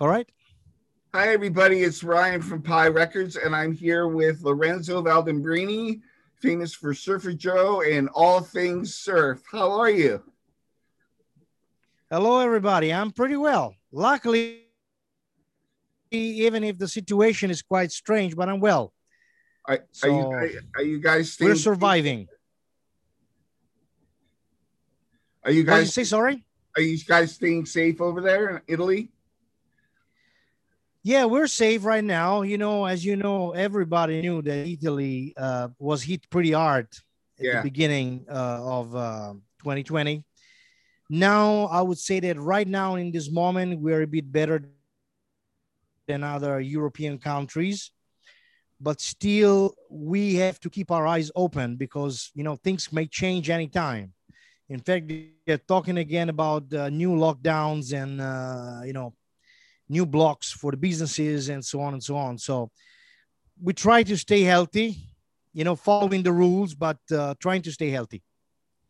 All right. Hi, everybody. It's Ryan from Pi Records, and I'm here with Lorenzo Valdambrini, famous for Surfer Joe and all things surf. How are you? Hello, everybody. I'm pretty well. Luckily, even if the situation is quite strange, but I'm well. Are, so are, you, are you guys We're surviving. Are you guys say sorry? Are you guys staying safe over there in Italy? Yeah, we're safe right now. You know, as you know, everybody knew that Italy uh, was hit pretty hard at yeah. the beginning uh, of uh, 2020. Now, I would say that right now, in this moment, we're a bit better than other European countries, but still, we have to keep our eyes open because you know things may change anytime. In fact, they're talking again about uh, new lockdowns and uh, you know new blocks for the businesses and so on and so on. So we try to stay healthy, you know, following the rules, but uh, trying to stay healthy.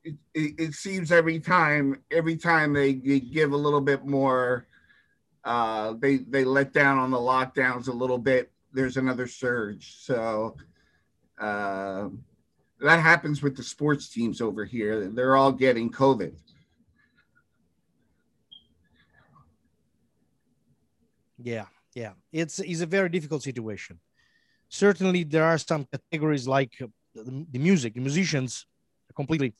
It, it, it, seems every time, every time they, they give a little bit more, uh, they they let down on the lockdowns a little bit. There's another surge. So. Uh, that happens with the sports teams over here. They're all getting COVID. Yeah, yeah. It's it's a very difficult situation. Certainly, there are some categories like uh, the, the music, the musicians, completely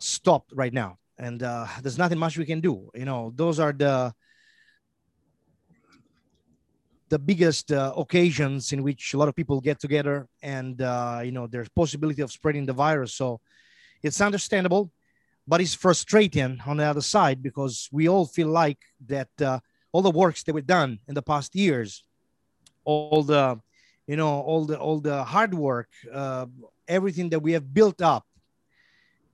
stopped right now, and uh, there's nothing much we can do. You know, those are the the biggest uh, occasions in which a lot of people get together and uh, you know there's possibility of spreading the virus so it's understandable but it's frustrating on the other side because we all feel like that uh, all the works that were done in the past years all the you know all the all the hard work uh, everything that we have built up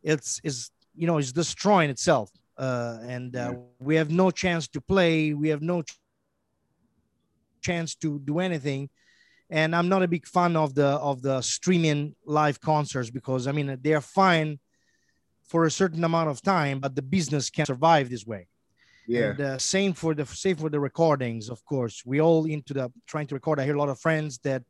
it's is you know is destroying itself. Uh, and uh, we have no chance to play. We have no chance to do anything. And i'm not a big fan of the of the streaming live concerts because i mean they're fine for a certain amount of time but the business can't survive this way yeah and, uh, same for the same for the recordings of course we all into the trying to record i hear a lot of friends that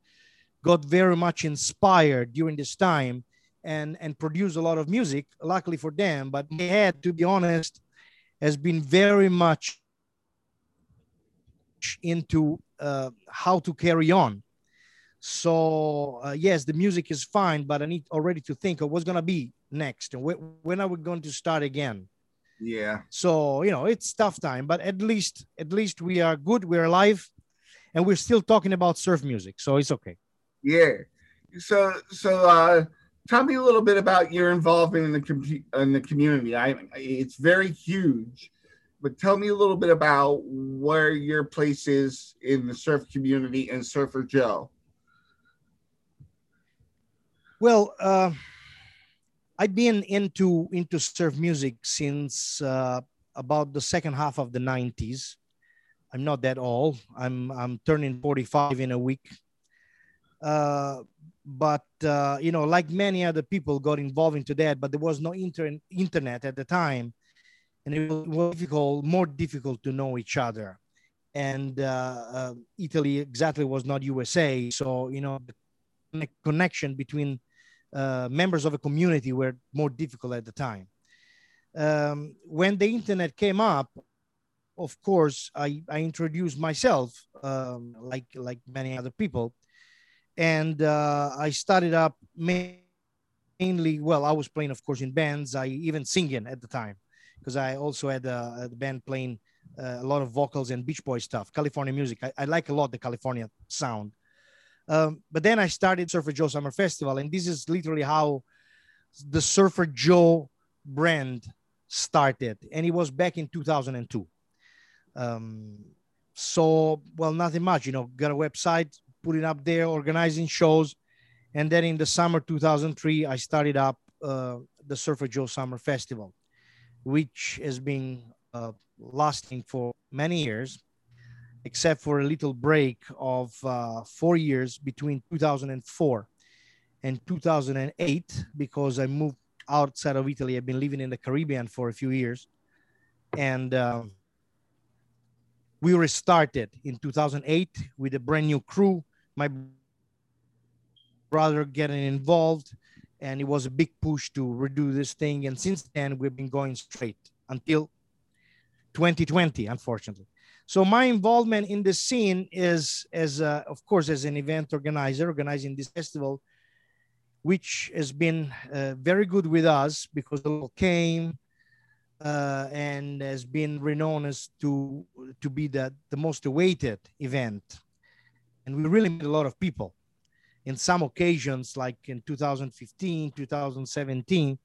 got very much inspired during this time and and produce a lot of music luckily for them but they had to be honest has been very much into uh, how to carry on. So uh, yes, the music is fine, but I need already to think of what's gonna be next and wh- when are we going to start again. Yeah. So you know it's tough time, but at least at least we are good. We're alive, and we're still talking about surf music, so it's okay. Yeah. So so uh, tell me a little bit about your involvement in the com- in the community. I it's very huge but tell me a little bit about where your place is in the surf community and Surfer Joe. Well, uh, I've been into into surf music since uh, about the second half of the '90s. I'm not that old. I'm I'm turning 45 in a week. Uh, but uh, you know, like many other people, got involved into that. But there was no inter- internet at the time, and it was difficult, more difficult to know each other. And uh, uh, Italy exactly was not USA, so you know the connection between uh, members of a community were more difficult at the time. Um, when the internet came up, of course, I, I introduced myself um, like like many other people, and uh, I started up mainly. Well, I was playing, of course, in bands. I even singing at the time because I also had a, a band playing uh, a lot of vocals and Beach Boy stuff, California music. I, I like a lot the California sound. Um, but then I started Surfer Joe Summer Festival, and this is literally how the Surfer Joe brand started, and it was back in 2002. Um, so, well, nothing much, you know, got a website, put it up there, organizing shows, and then in the summer 2003, I started up uh, the Surfer Joe Summer Festival which has been uh, lasting for many years, except for a little break of uh, four years between 2004 and 2008, because I moved outside of Italy. I've been living in the Caribbean for a few years. And uh, we restarted in 2008 with a brand new crew. My brother getting involved, and it was a big push to redo this thing. And since then, we've been going straight until 2020, unfortunately. So my involvement in the scene is, as a, of course, as an event organizer, organizing this festival, which has been uh, very good with us because the local came uh, and has been renowned as to to be the, the most awaited event. And we really met a lot of people. In some occasions, like in 2015, 2017,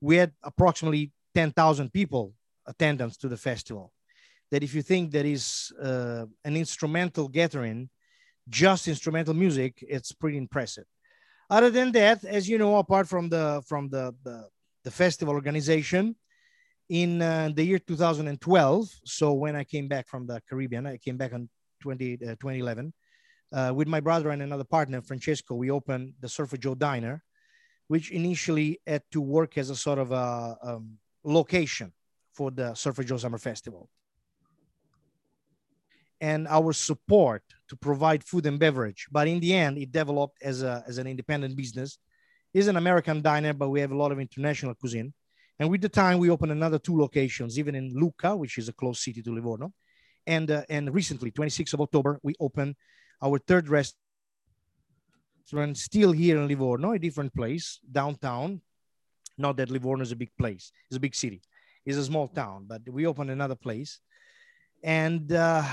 we had approximately 10,000 people attendance to the festival that if you think that is uh, an instrumental gathering, just instrumental music, it's pretty impressive. Other than that, as you know, apart from the from the the, the festival organization, in uh, the year 2012, so when I came back from the Caribbean, I came back in 20, uh, 2011 uh, with my brother and another partner, Francesco. We opened the Surfer Joe Diner, which initially had to work as a sort of a um, location for the Surfer Joe Summer Festival and our support to provide food and beverage. But in the end, it developed as, a, as an independent business. It's an American diner, but we have a lot of international cuisine. And with the time, we opened another two locations, even in Lucca, which is a close city to Livorno. And, uh, and recently, 26th of October, we opened our third restaurant still here in Livorno, a different place, downtown. Not that Livorno is a big place, it's a big city. It's a small town, but we opened another place and uh,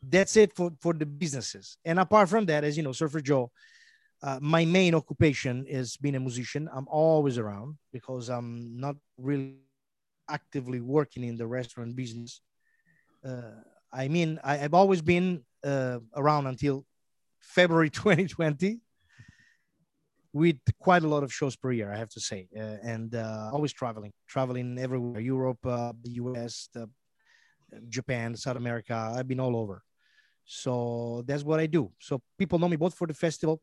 that's it for, for the businesses. And apart from that, as you know, Surfer Joe, uh, my main occupation is being a musician. I'm always around because I'm not really actively working in the restaurant business. Uh, I mean, I, have always been uh, around until February 2020 with quite a lot of shows per year, I have to say, uh, and uh, always traveling, traveling everywhere, Europe, uh, the US, the Japan, South America. I've been all over. So that's what I do. So people know me both for the festival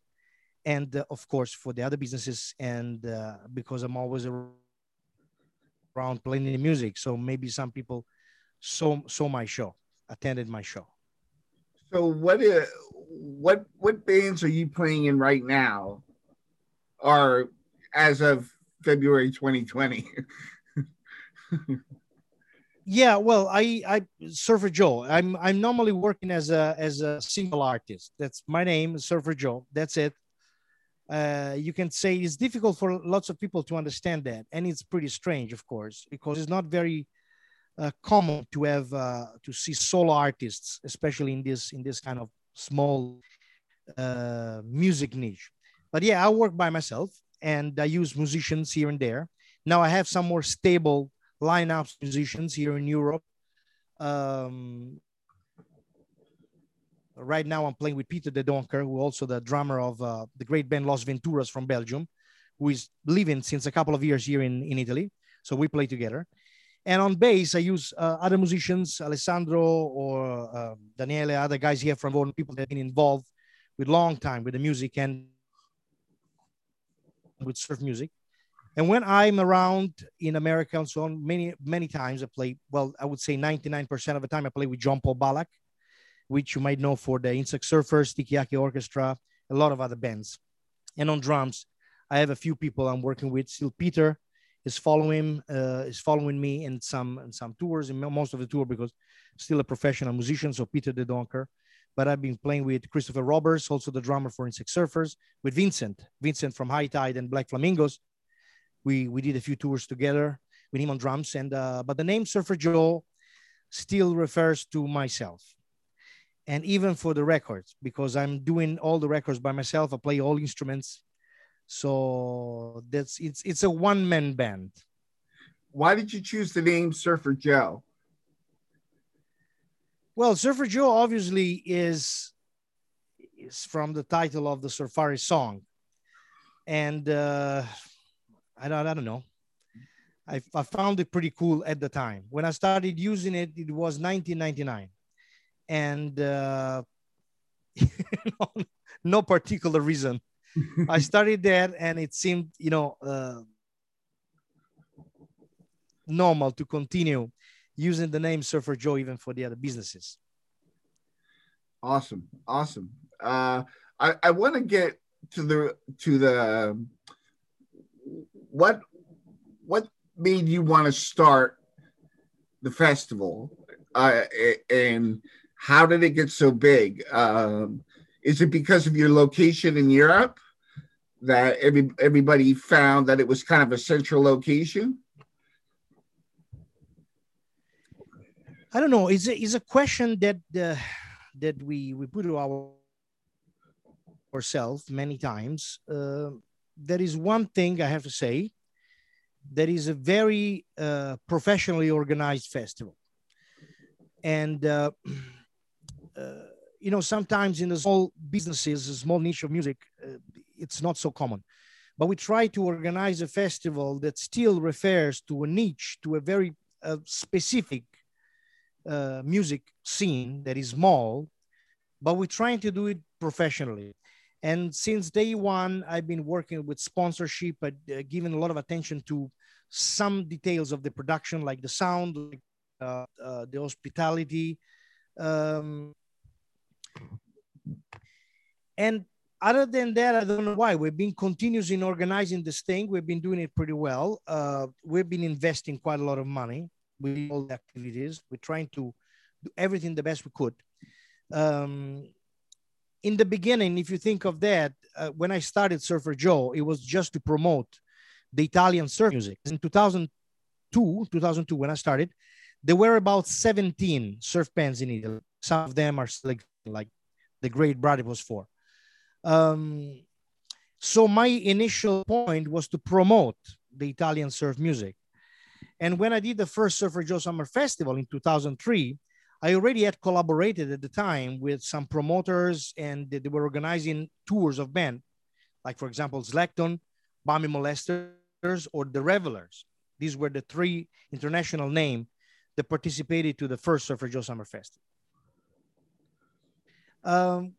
and, uh, of course, for the other businesses. And uh, because I'm always around playing the music. So maybe some people saw, saw my show, attended my show. So what is, what what bands are you playing in right now? Are as of February 2020? yeah well i i surfer joe i'm i'm normally working as a as a single artist. That's my name surfer joe. That's it. Uh, you can say it's difficult for lots of people to understand that and it's pretty strange of course because it's not very uh, common to have uh, to see solo artists especially in this in this kind of small uh, music niche. But yeah i work by myself and i use musicians here and there. Now i have some more stable lineups musicians here in Europe. Um, right now, I'm playing with Peter De Donker, who also the drummer of uh, the great band Los Venturas from Belgium, who is living since a couple of years here in, in Italy. So we play together. And on bass, I use uh, other musicians, Alessandro or uh, Daniele, other guys here from Vaughan, people that have been involved with long time with the music and with surf music. And when I'm around in America and so on, many, many times I play, well, I would say 99% of the time I play with John Paul Balak, which you might know for the Insect Surfers, Tikiyaki Orchestra, a lot of other bands. And on drums, I have a few people I'm working with. Still, Peter is following uh, is following me in some in some tours, in most of the tour because still a professional musician. So Peter De Donker. But I've been playing with Christopher Roberts, also the drummer for Insect Surfers, with Vincent, Vincent from High Tide and Black Flamingos, we we did a few tours together with him on drums. And uh, but the name surfer joe still refers to myself. And even for the records because i'm doing all the records by myself i play all instruments. So that's it's it's a one-man band. Why did you choose the name surfer joe? Well surfer joe obviously is is from the title of the surfari song. And uh I don't, I don't know. I, I found it pretty cool at the time. When I started using it, it was 1999. And uh, no particular reason. I started that and it seemed, you know, uh, normal to continue. using the name Surfer Joe even for the other businesses. Awesome, awesome. Uh, I I want to get to the to the what what made you want to start the festival uh, and how did it get so big? Um, is it because of your location in Europe that every, everybody found that it was kind of a central location? I don't know. It's a, it's a question that uh, that we we put to our ourselves many times. Uh, there is one thing I have to say. That is a very uh, professionally organized festival, and uh, uh, you know sometimes in the small businesses, a small niche of music, uh, it's not so common. But we try to organize a festival that still refers to a niche, to a very uh, specific music scene that is small, but we're trying to do it professionally. And since day one, I've been working with sponsorship, but uh, giving a lot of attention to some details of the production, like the sound, like, uh, uh, the hospitality. Um, and other than that, I don't know why. We've been continuous in organizing this thing. We've been doing it pretty well. Uh, we've been investing quite a lot of money with all the activities. We're trying to do everything the best we could. Um, in the beginning, if you think of that, uh, when I started Surfer Joe, it was just to promote the Italian surf music. In 2002, 2002, when I started, there were about 17 surf bands in Italy. Some of them are like, like the great Brady was for. Um, so my initial point was to promote the Italian surf music. And when I did the first Surfer Joe Summer Festival in 2003, I already had collaborated at the time with some promoters and they were organizing tours of band, like for example, Slacktone, Bambi Molesters, or the Revelers. These were the three international names that participated to the first Surfer Joe Summer Festival. Um,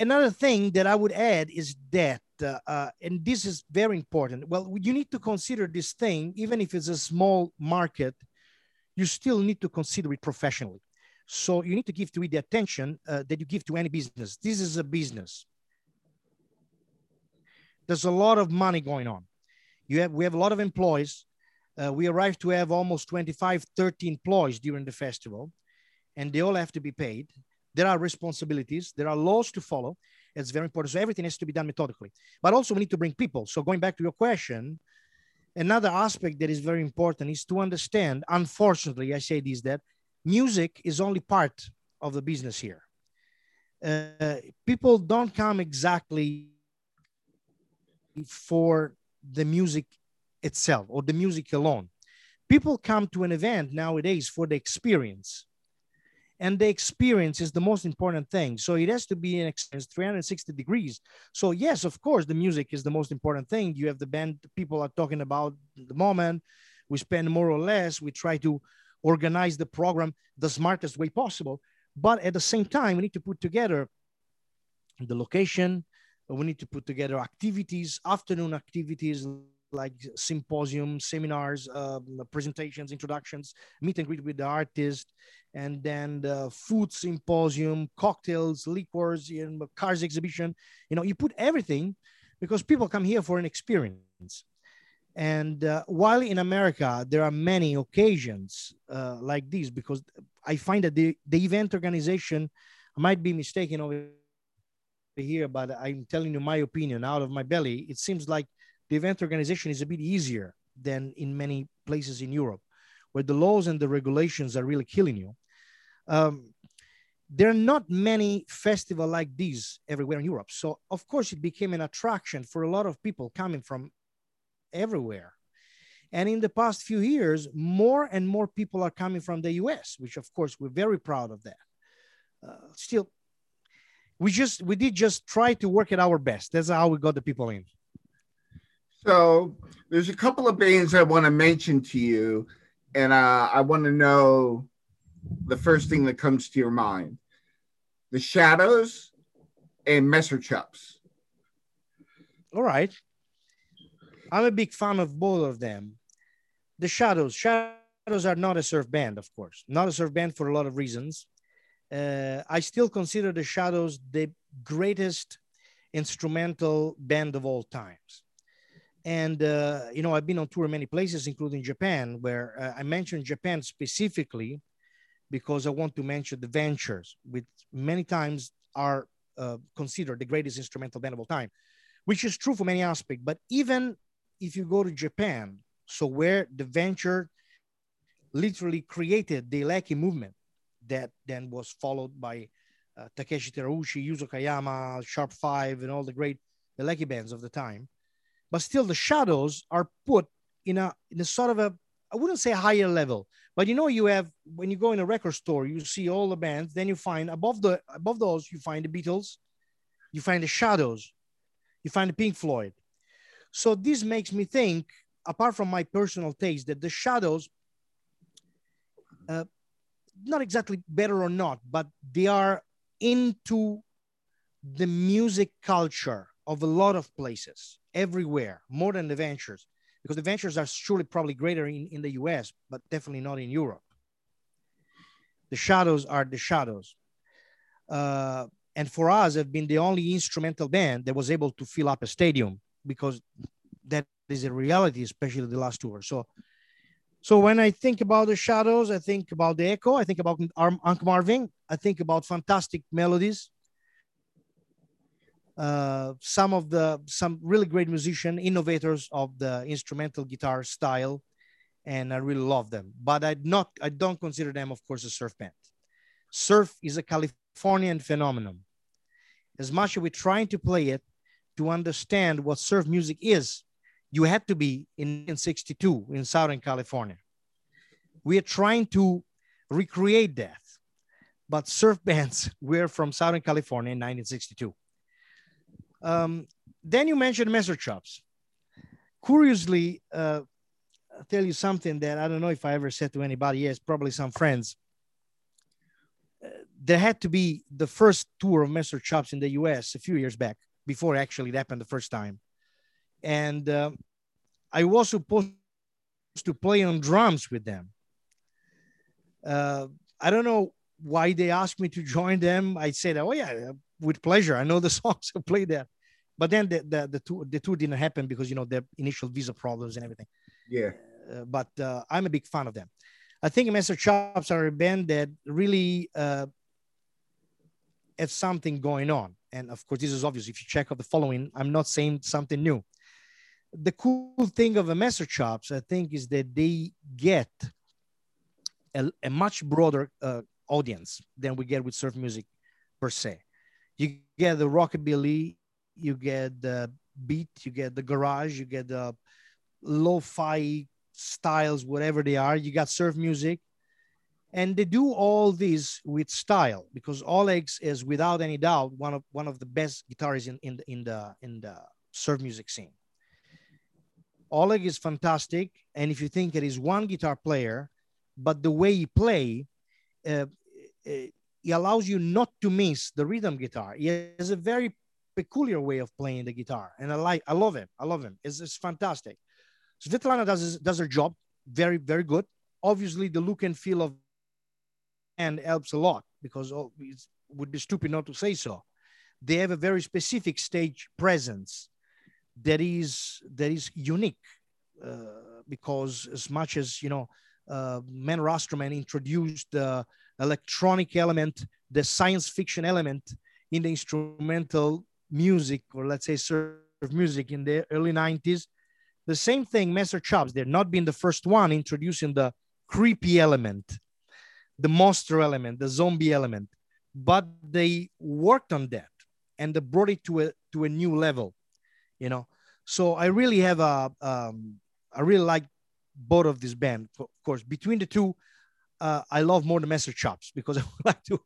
another thing that I would add is that, uh, uh, and this is very important. Well, you need to consider this thing, even if it's a small market, you still need to consider it professionally. So you need to give to it the attention uh, that you give to any business. This is a business. There's a lot of money going on. You have, we have a lot of employees. Uh, we arrived to have almost 25, 30 employees during the festival, and they all have to be paid. There are responsibilities, there are laws to follow. It's very important. So everything has to be done methodically. But also, we need to bring people. So, going back to your question, another aspect that is very important is to understand, unfortunately, I say this, that music is only part of the business here. Uh, people don't come exactly for the music itself or the music alone. People come to an event nowadays for the experience and the experience is the most important thing. So it has to be an experience 360 degrees. So yes, of course, the music is the most important thing. You have the band people are talking about the moment. We spend more or less. We try to organize the program the smartest way possible. But at the same time, we need to put together the location. We need to put together activities, afternoon activities, like symposium, seminars, um, presentations, introductions, meet and greet with the artist, and then the food symposium, cocktails, liquors, you know, cars exhibition. You know, you put everything because people come here for an experience. And uh, while in America, there are many occasions uh, like this, because I find that the, the event organization I might be mistaken over here, but I'm telling you my opinion out of my belly. It seems like the event organization is a bit easier than in many places in Europe, where the laws and the regulations are really killing you. Um, there are not many festivals like these everywhere in Europe. So, of course, it became an attraction for a lot of people coming from everywhere. And in the past few years, more and more people are coming from the US, which, of course, we're very proud of that. Uh, still, we just we did just try to work at our best. That's how we got the people in. So there's a couple of bands I want to mention to you, and uh, I want to know the first thing that comes to your mind: the Shadows and Messer Chups. All right, I'm a big fan of both of them. The Shadows Shadows are not a surf band, of course, not a surf band for a lot of reasons. Uh, I still consider the Shadows the greatest instrumental band of all times. And, uh, you know, I've been on tour many places, including Japan, where uh, I mentioned Japan specifically because I want to mention the Ventures, which many times are uh, considered the greatest instrumental band of all time, which is true for many aspects. But even if you go to Japan, so where the Venture literally created the Eleki movement that then was followed by uh, Takeshi Terauchi, Yuzo Kayama, Sharp Five, and all the great Eleki bands of the time. But still, the shadows are put in a in a sort of a I wouldn't say higher level, but you know you have when you go in a record store, you see all the bands. Then you find above the above those you find the Beatles, you find the Shadows, you find the Pink Floyd. So this makes me think, apart from my personal taste, that the Shadows, uh, not exactly better or not, but they are into the music culture of a lot of places everywhere more than the ventures because the ventures are surely probably greater in, in the us but definitely not in europe the shadows are the shadows uh, and for us have been the only instrumental band that was able to fill up a stadium because that is a reality especially the last tour so so when I think about the shadows, I think about the echo. I think about Hank Marvin. I think about fantastic melodies. Uh, some of the some really great musician innovators of the instrumental guitar style, and I really love them. But I not I don't consider them, of course, a surf band. Surf is a Californian phenomenon. As much as we're trying to play it, to understand what surf music is, you had to be in 62 in Southern California. We are trying to recreate that, but surf bands were from Southern California in 1962. Um, then you mentioned Messer Chups. Curiously, uh, I'll tell you something that I don't know if I ever said to anybody. Yes, probably some friends. Uh, there had to be the first tour of Messer Chups in the US a few years back before actually it happened the first time and uh, I was supposed to play on drums with them. Uh, I don't know why they asked me to join them. I said, "Oh yeah, with pleasure. I know the songs. to play that." But then the the the tour, the tour didn't happen because you know the initial visa problems and everything. Yeah. Uh, but uh, I'm a big fan of them. I think Messer Chups are a band that really uh, has something going on. And of course, this is obvious. If you check out the following, I'm not saying something new the cool thing of a Messer Chups, I think, is that they get a, a much broader uh, audience than we get with surf music per se. You get the rockabilly, you get the beat, you get the garage, you get the lo-fi styles, whatever they are. You got surf music, and they do all this with style because Oleg is without any doubt one of one of the best guitarists in in the in the in the surf music scene. Oleg is fantastic. And if you think it is one guitar player, but the way he play, uh, uh, he allows you not to miss the rhythm guitar. He has a very peculiar way of playing the guitar. And I like, I love him. I love him. It's, it's fantastic. Svetlana does, does her job very, very good. Obviously the look and feel of and helps a lot because it would be stupid not to say so. They have a very specific stage presence that is that is unique uh, because as much as you know uh, Man or Astroman introduced the electronic element, the science fiction element in the instrumental music, or let's say surf music in the early 90s. The same thing, Messer Chups, they're not being the first one introducing the creepy element, the monster element, the zombie element, but they worked on that and they brought it to a to a new level you know. So I really have a, um, I really like both of this band. Of course, between the two, uh, I love more the Messer Chups because I would like to,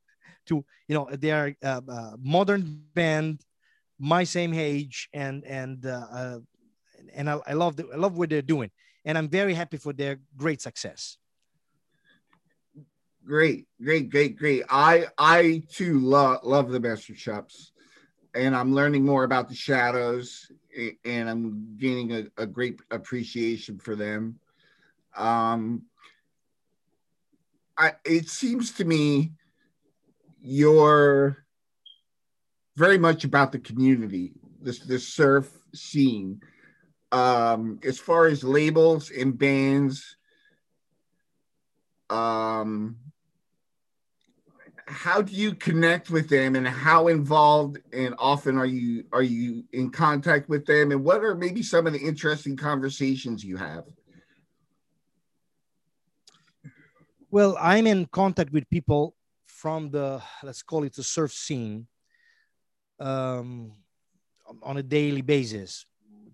to you know, they are a, uh, a modern band, my same age, and and uh, uh, and I, I love the, I love what they're doing, and I'm very happy for their great success. Great, great, great, great. I I too love love the Messer Chups and I'm learning more about the shadows, and I'm gaining a, a great appreciation for them. Um, I, it seems to me you're very much about the community, this the surf scene. Um, as far as labels and bands, um, how do you connect with them and how involved and often are you are you in contact with them? And what are maybe some of the interesting conversations you have? Well i'm in contact with people from the let's call it the surf scene um, on a daily basis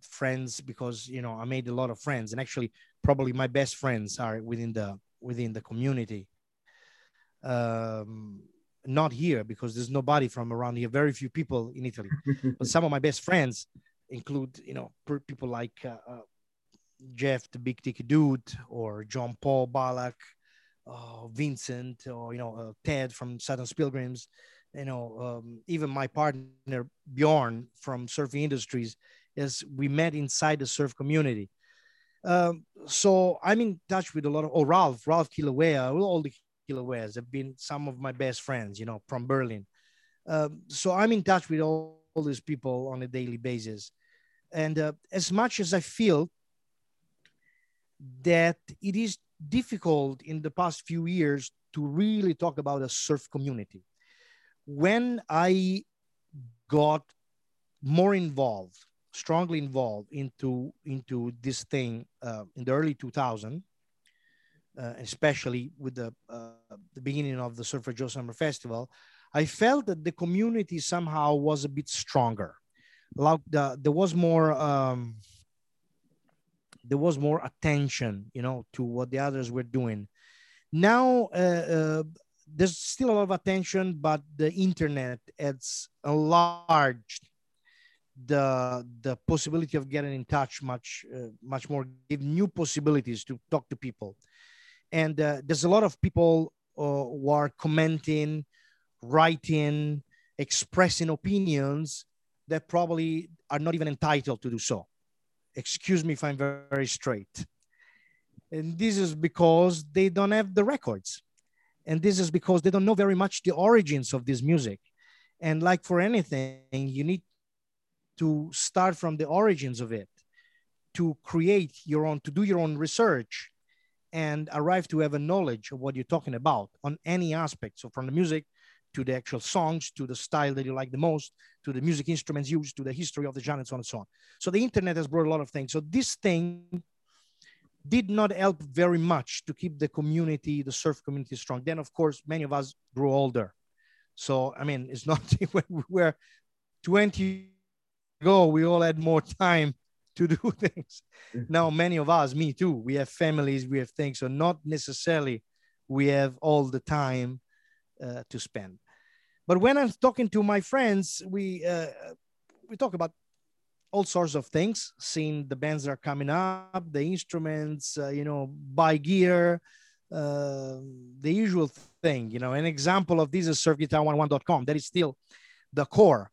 friends because you know i made a lot of friends and actually probably my best friends are within the within the community um, not here because there's nobody from around here. Very few people in Italy, but some of my best friends include, you know, people like uh, uh, Jeff, the Big Ticket Dude, or John Paul Balak, uh, Vincent, or you know, uh, Ted from Southern Pilgrims. You know, um, even my partner Bjorn from Surfing Industries, is we met inside the surf community. Um, so I'm in touch with a lot of oh Ralph, Ralph Kilauea, all the Kilaueas have been some of my best friends, you know, from Berlin. Um, so I'm in touch with all, all, these people on a daily basis. And uh, as much as I feel that it is difficult in the past few years to really talk about a surf community, when I got more involved, strongly involved into into this thing uh, in the early 2000 uh, especially with the uh, the beginning of the Surfer Joe Summer Festival, I felt that the community somehow was a bit stronger. Like the, there was more um, there was more attention, you know, to what the others were doing. Now uh, uh there's still a lot of attention, but the internet has enlarged the the possibility of getting in touch much uh, much more give new possibilities to talk to people and uh, there's a lot of people uh, who are commenting, writing, expressing opinions that probably are not even entitled to do so. Excuse me if I'm very, very straight. And this is because they don't have the records. And this is because they don't know very much the origins of this music. And like for anything, you need to start from the origins of it to create your own, to do your own research and arrive to have a knowledge of what you're talking about on any aspect. So from the music to the actual songs, to the style that you like the most, to the music instruments used, to the history of the genre, and so on and so on. So the internet has brought a lot of things. So this thing did not help very much to keep the community, the surf community strong. Then, of course, many of us grew older. So, I mean, it's not when we were 20 ago, we all had more time to do things. Mm-hmm. Now, many of us, me too, we have families, we have things. So, not necessarily we have all the time uh, to spend. But when I'm talking to my friends, we uh, we talk about all sorts of things, seeing the bands that are coming up, the instruments, uh, you know, buy gear, uh, the usual thing. You know, an example of this is surfguitar101.com. That is still the core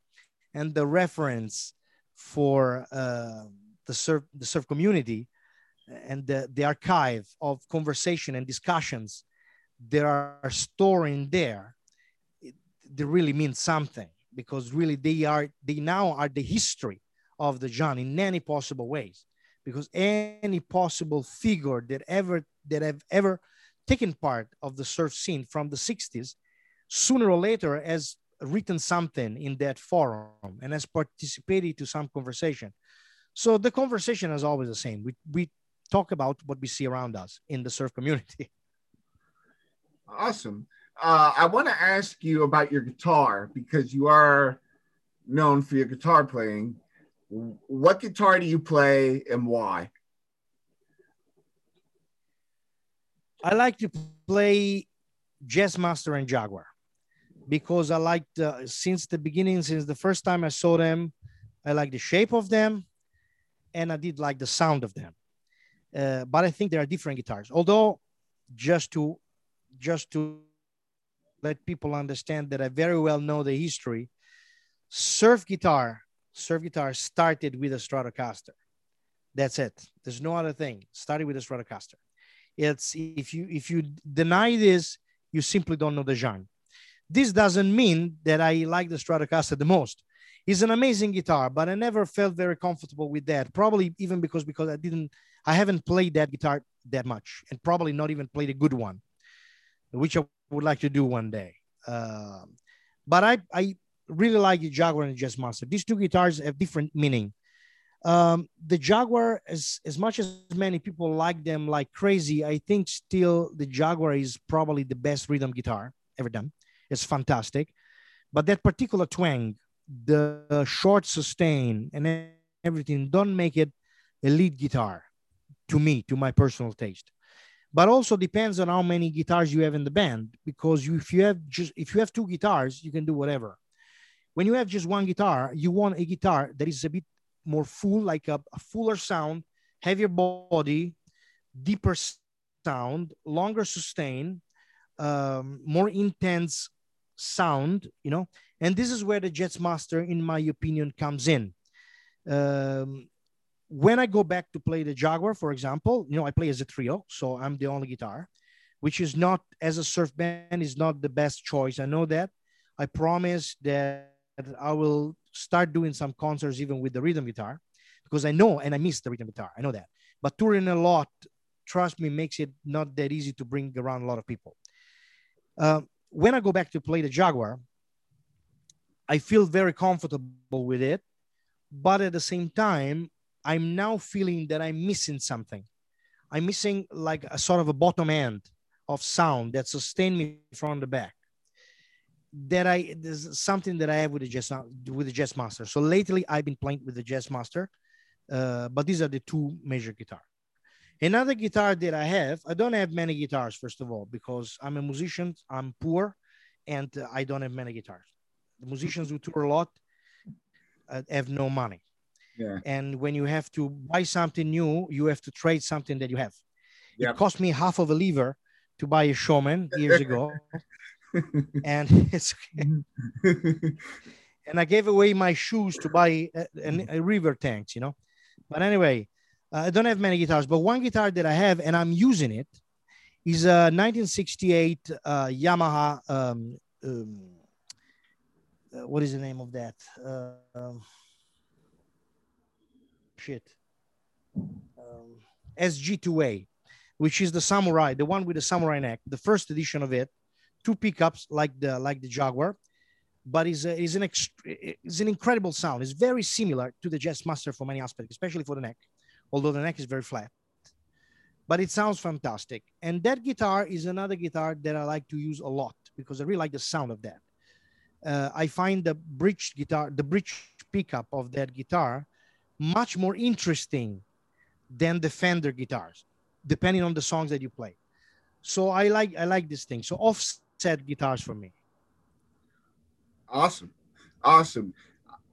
and the reference for uh, the surf the surf community and the, the archive of conversation and discussions that are storing there they really mean something because really they are they now are the history of the John in any possible ways because any possible figure that ever that have ever taken part of the surf scene from the 60s sooner or later has written something in that forum and has participated to some conversation so the conversation is always the same. We, we talk about what we see around us in the surf community. Awesome. Uh, I want to ask you about your guitar because you are known for your guitar playing. What guitar do you play and why? I like to play Jazzmaster and Jaguar because I liked uh, since the beginning, since the first time I saw them, I like the shape of them and I did like the sound of them. Uh, but I think there are different guitars. Although, just to just to let people understand that I very well know the history, surf guitar, surf guitar started with a Stratocaster. That's it. There's no other thing. Started with a Stratocaster. It's if you if you deny this, you simply don't know the genre. This doesn't mean that I like the Stratocaster the most. It's an amazing guitar, but I never felt very comfortable with that. Probably even because because I didn't, I haven't played that guitar that much, and probably not even played a good one, which I would like to do one day. Uh, but I I really like the Jaguar and the Jazzmaster. These two guitars have different meaning. Um, the Jaguar, as as much as many people like them like crazy, I think still the Jaguar is probably the best rhythm guitar ever done. It's fantastic, but that particular twang, the short sustain and everything, don't make it a lead guitar to me, to my personal taste. But also depends on how many guitars you have in the band, because if you have just if you have two guitars, you can do whatever. When you have just one guitar, you want a guitar that is a bit more full, like a, a fuller sound, heavier body, deeper sound, longer sustain, um, more intense sound, you know. And this is where the Jazzmaster, in my opinion, comes in. Um, when I go back to play the Jaguar, for example, you know, I play as a trio, so I'm the only guitar, which is not as a surf band is not the best choice. I know that. I promise that I will start doing some concerts even with the rhythm guitar because I know and I miss the rhythm guitar. I know that. But touring a lot, trust me, makes it not that easy to bring around a lot of people. Uh, when I go back to play the Jaguar, I feel very comfortable with it. But at the same time, I'm now feeling that I'm missing something. I'm missing like a sort of a bottom end of sound that sustain me from the back that I there's something that I have with the jazz with the Jazz Master. So lately I've been playing with the Jazzmaster, uh, but these are the two major guitar. Another guitar that I have, I don't have many guitars first of all because I'm a musician, I'm poor, and uh, I don't have many guitars. The musicians who tour a lot uh, have no money. Yeah. And when you have to buy something new, you have to trade something that you have. Yep. It cost me half of a lever to buy a Showman years ago. and it's and I gave away my shoes to buy a, a, a reverb tanks, you know. But anyway, uh, I don't have many guitars, but one guitar that I have and I'm using it is a 1968 uh, Yamaha. Um, um, uh, what is the name of that? Uh, um, shit. Um, SG2A, which is the samurai, the one with the samurai neck, the first edition of it two pickups like the like the Jaguar, but is is an is an incredible sound. It's very similar to the Jazzmaster for many aspects, especially for the neck, although the neck is very flat. But it sounds fantastic. And that guitar is another guitar that I like to use a lot because I really like the sound of that. Uh, I find the bridge guitar, the bridge pickup of that guitar, much more interesting than the Fender guitars, depending on the songs that you play. So I like I like this thing. So off set guitars for me. Awesome. Awesome.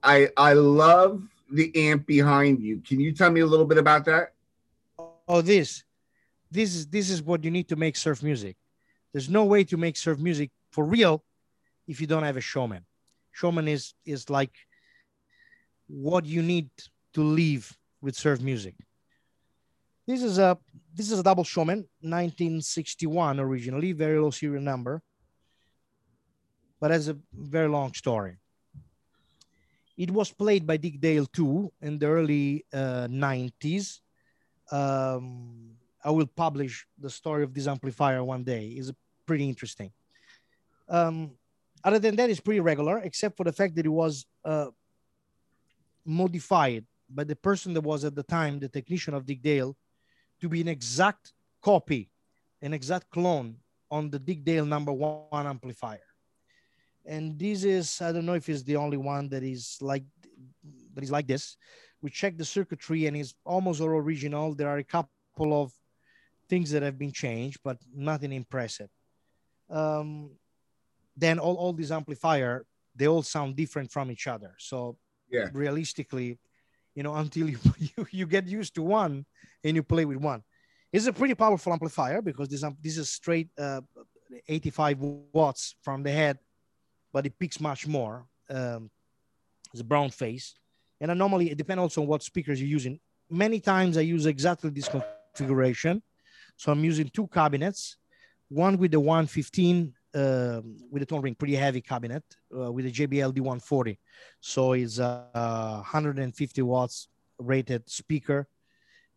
I I love the amp behind you. Can you tell me a little bit about that? Oh, oh, this. This is this is what you need to make surf music. There's no way to make surf music for real if you don't have a showman. Showman is is like what you need to live with surf music. This is a this is a double showman, 1961 originally, very low serial number but has a very long story. It was played by Dick Dale too in the early uh, 90s. Um, I will publish the story of this amplifier one day. It's pretty interesting. Um, other than that, it's pretty regular, except for the fact that it was uh, modified by the person that was at the time the technician of Dick Dale to be an exact copy, an exact clone on the Dick Dale number one amplifier and this is i don't know if it's the only one that is like that is like this. We checked the circuitry and it's almost all original. There are a couple of things that have been changed but nothing impressive. Um, then all, all these amplifier they all sound different from each other. So yeah. realistically you know until you, you, you get used to one and you play with one. It's a pretty powerful amplifier because this this is straight uh, 85 watts from the head but it picks much more. Um, it's a brown face. And normally, it depends also on what speakers you're using. Many times I use exactly this configuration. So I'm using two cabinets one with the 115 uh, with a tone ring, pretty heavy cabinet uh, with a JBL D140. So it's a 150 watts rated speaker.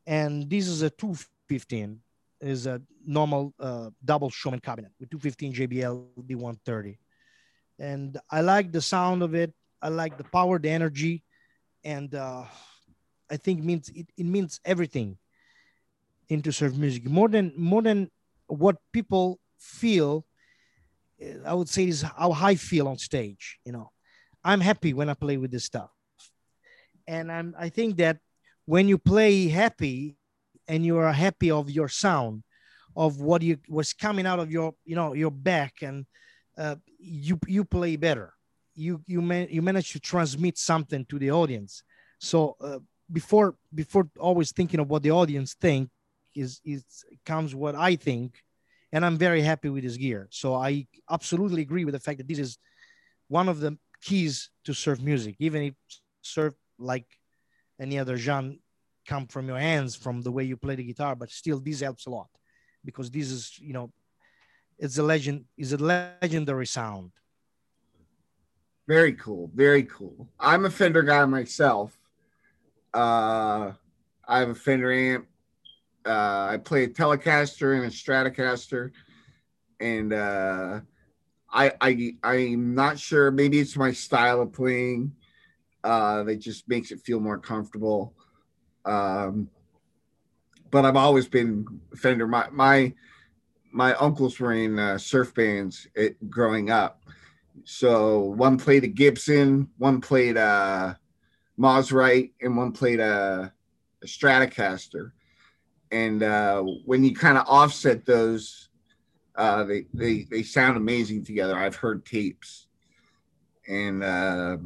And this is a 215 is a normal uh, double Showman cabinet with 215 JBL D130. And I like the sound of it. I like the power, the energy, and uh, I think it means it, it means everything into surf music more than more than what people feel. Uh, I would say is how I feel on stage. You know, I'm happy when I play with this stuff, and I'm I think that when you play happy and you are happy of your sound of what you was coming out of your you know your back and uh, you you play better. You you man, you manage to transmit something to the audience. So uh, before before always thinking of what the audience think is is comes what i think and i'm very happy with this gear. So i absolutely agree with the fact that this is one of the keys to surf music. Even if surf like any other genre come from your hands from the way you play the guitar but still this helps a lot because this is you know it's a legend is a legendary sound. Very cool very cool. I'm a fender guy myself. Uh i have a fender amp. Uh i play a telecaster and a stratocaster. And uh i i i'm not sure maybe it's my style of playing uh that just makes it feel more comfortable. Um but I've always been Fender. My my my uncles were in uh, surf bands it, growing up. So one played a Gibson, one played a Mosrite, and one played a, a Stratocaster. And uh, when you kind of offset those, uh, they, they they sound amazing together. I've heard tapes, and uh,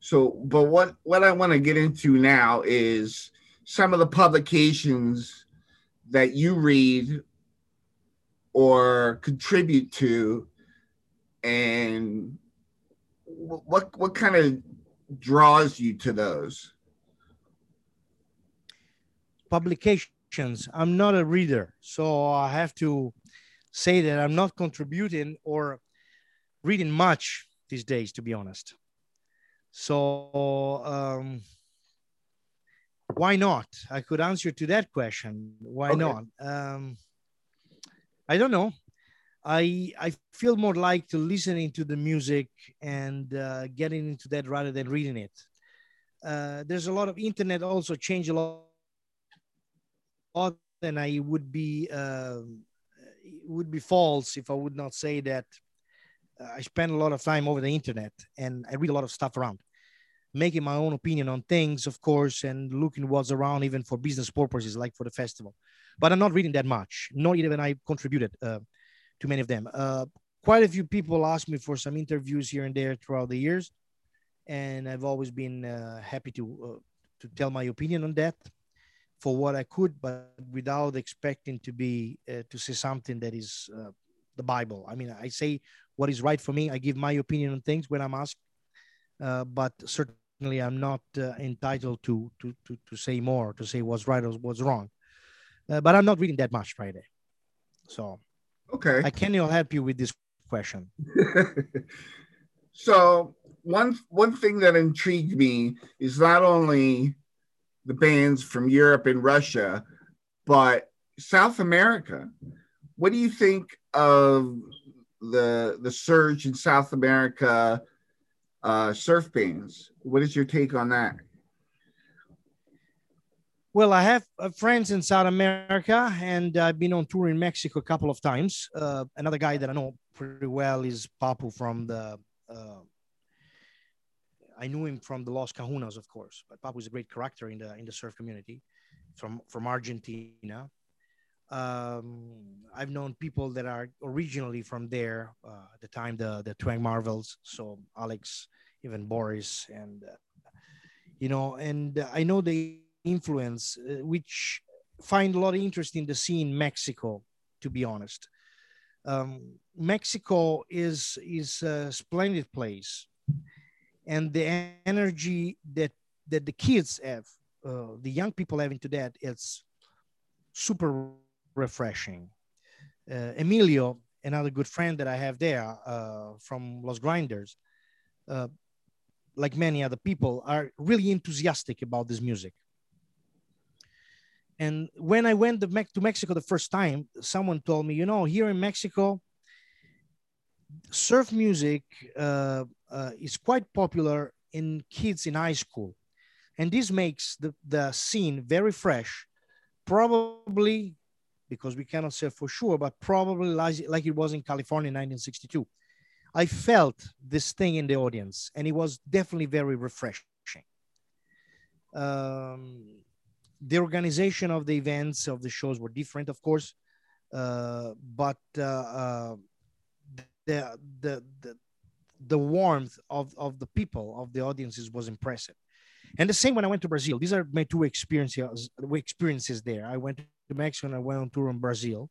so. But what what I want to get into now is some of the publications that you read or contribute to and what what kind of draws you to those publications i'm not a reader so i have to say that i'm not contributing or reading much these days to be honest so um, why not? I could answer to that question. Why okay. not? Um, I don't know. I I feel more like to listening to the music and uh, getting into that rather than reading it. Uh, there's a lot of internet also change a lot, and I would be uh, would be false if I would not say that uh, I spend a lot of time over the internet and I read a lot of stuff around making my own opinion on things, of course, and looking what's around even for business purposes, like for the festival. But I'm not reading that much, not even I contributed uh, to many of them. Uh, quite a few people asked me for some interviews here and there throughout the years, and I've always been uh, happy to uh, to tell my opinion on that for what I could, but without expecting to be uh, to say something that is uh, the Bible. I mean, I say what is right for me. I give my opinion on things when I'm asked, but certainly I'm not entitled to, to to to say more, to say what's right or what's wrong. Uh, but I'm not reading that much Friday, so okay, I cannot help you with this question. so one one thing that intrigued me is not only the bands from Europe and Russia, but South America. What do you think of the the surge in South America uh, surf bands. What is your take on that? Well, I have uh, friends in South America, and I've been on tour in Mexico a couple of times. Uh, another guy that I know pretty well is Papu from the. Uh, I knew him from the Los Cajunas, of course, but Papu is a great character in the in the surf community, from from Argentina. Um, I've known people that are originally from there uh, at the time the the Twang Marvels. So Alex, even Boris, and uh, you know, and I know the influence, uh, which find a lot of interest in the scene in Mexico. To be honest, um, Mexico is is a splendid place, and the energy that that the kids have, uh, the young people have into that, it's super refreshing. uh, Emilio, another good friend that I have there uh, from Los Grinders, uh, like many other people, are really enthusiastic about this music. And when I went to Mexico the first time, someone told me, you know, here in Mexico, surf music uh, uh, is quite popular in kids in high school. And this makes the, the scene very fresh, probably because we cannot say for sure, but probably like, it was in California in 1962. I felt this thing in the audience, and it was definitely very refreshing. Um, the organization of the events of the shows were different, of course, uh, but uh, uh, the, the the the warmth of of the people of the audiences was impressive. And the same when I went to Brazil. These are my two experiences experiences there. I went to Mexico and I went on tour in Brazil.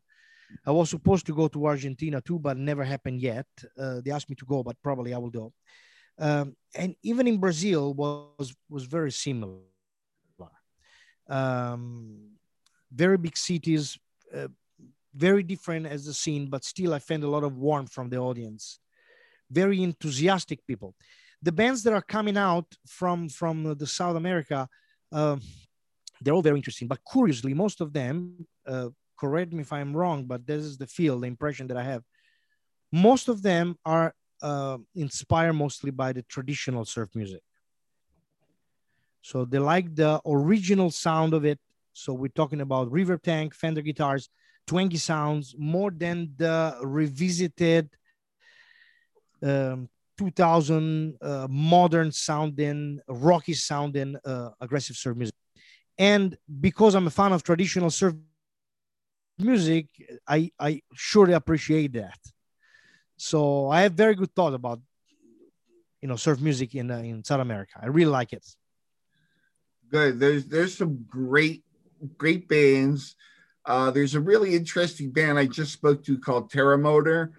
I was supposed to go to Argentina too, but never happened yet. Uh, they asked me to go, but probably I will go. Um, and even in Brazil was was very similar. Um, very big cities, uh, very different as the scene, but still I found a lot of warmth from the audience. Very enthusiastic people. The bands that are coming out from from the South America, uh, they're all very interesting. But curiously, most of them, uh, correct me if I'm wrong, but this is the feel, the impression that I have. Most of them are uh, inspired mostly by the traditional surf music. So they like the original sound of it. So we're talking about reverb tank, Fender guitars, twangy sounds more than the revisited um, 2000 uh, modern sounding, rocky sounding, uh, aggressive surf music. And because I'm a fan of traditional surf music, I, I surely appreciate that. So I have very good thought about, you know, surf music in, uh, in South America. I really like it. Good. There's, there's some great, great bands uh, there's a really interesting band I just spoke to called Terremotor,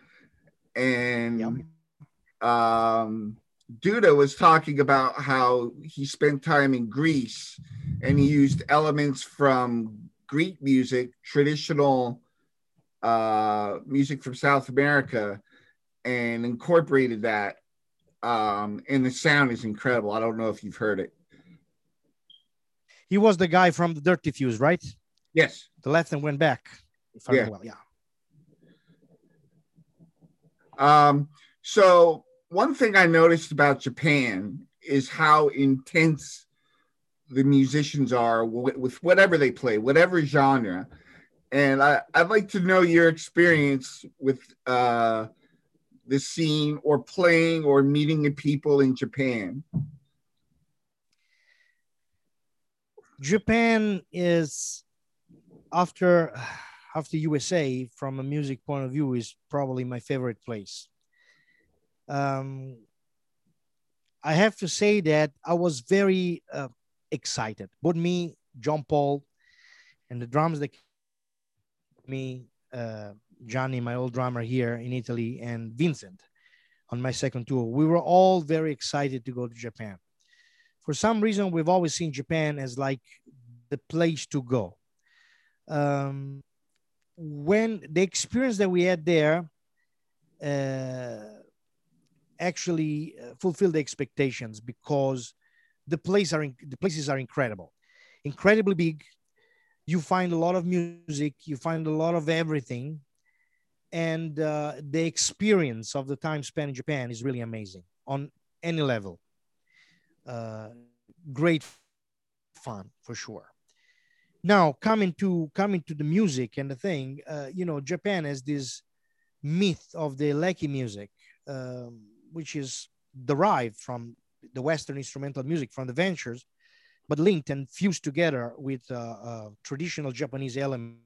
and yep. um, Duda was talking about how he spent time in Greece and he used elements from Greek music, traditional uh, music from South America, and incorporated that. Um, and the sound is incredible. I don't know if you've heard it. He was the guy from the Dirty Fuse, right? Yes. The left and went back. If I yeah. well, yeah. Um, so one thing I noticed about Japan is how intense the musicians are with whatever they play, whatever genre. And I, I'd like to know your experience with uh, the scene or playing or meeting the people in Japan. Japan is after after USA, from a music point of view, is probably my favorite place. Um, I have to say that I was very uh, excited. Both me, John Paul, and the drums that me, uh, Johnny, my old drummer here in Italy, and Vincent on my second tour. We were all very excited to go to Japan. For some reason, we've always seen Japan as like the place to go um, when the experience that we had there uh, actually uh, fulfilled the expectations because the place are in, the places are incredible, incredibly big. You find a lot of music, you find a lot of everything, and uh, the experience of the time spent in Japan is really amazing on any level. Uh, great fun for sure. Now coming to coming to the music and the thing uh, you know japan has this myth of the eleki music um, which is derived from the western instrumental music from the ventures but linked and fused together with uh, uh, traditional japanese element.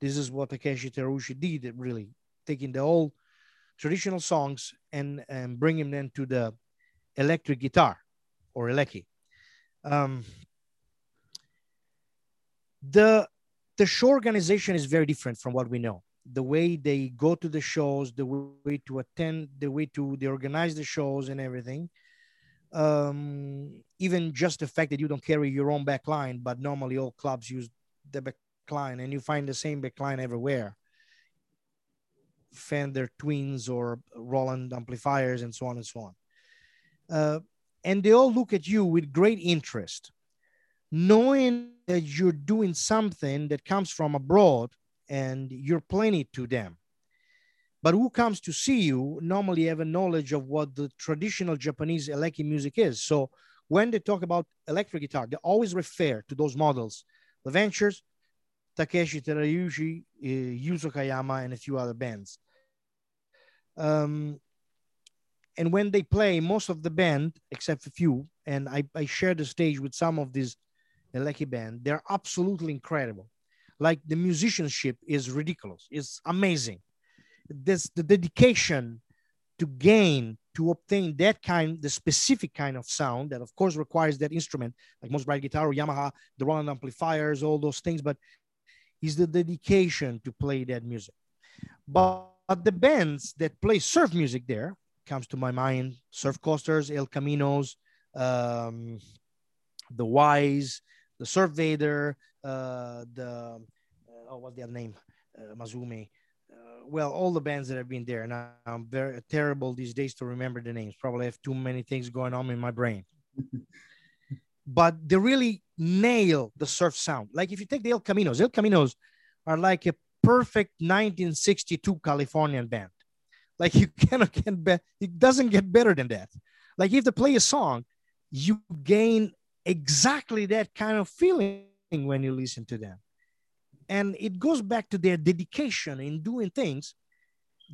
This is what takeshi terauchi did really taking the old traditional songs and and bringing them to the electric guitar or eleki um, the the show organization is very different from what we know. The way they go to the shows the way to attend the way to they organize the shows and everything. Um, even just the fact that you don't carry your own back line but normally all clubs use the back line and you find the same back line everywhere. Fender Twins or Roland amplifiers and so on and so on. Uh, and they all look at you with great interest, knowing that you're doing something that comes from abroad and you're playing it to them. But who comes to see you normally have a knowledge of what the traditional Japanese eleki music is. So when they talk about electric guitar, they always refer to those models, the Ventures, Takeshi Terauchi, uh, Yuzo Kayama, and a few other bands. Um, and when they play, most of the band, except a few, and I, I share the stage with some of these Eleki band, they're absolutely incredible. Like the musicianship is ridiculous. It's amazing. This the dedication to gain to obtain that kind, the specific kind of sound that of course requires that instrument, like Mosrite guitar, Yamaha, the Roland amplifiers, all those things, but is the dedication to play that music. But, but the bands that play surf music there comes to my mind, Surf Coasters, El Caminos, um, the Wise, the Surf Vader, uh, the, uh, oh, what's their name? Uh, Mazumi. Uh, well, all the bands that have been there. And I'm very terrible these days to remember the names. Probably have too many things going on in my brain. but they really nail the surf sound. Like if you take the El Caminos, El Caminos are like a perfect 1962 Californian band. Like you cannot get better. It doesn't get better than that. Like if they play a song, you gain exactly that kind of feeling when you listen to them. And it goes back to their dedication in doing things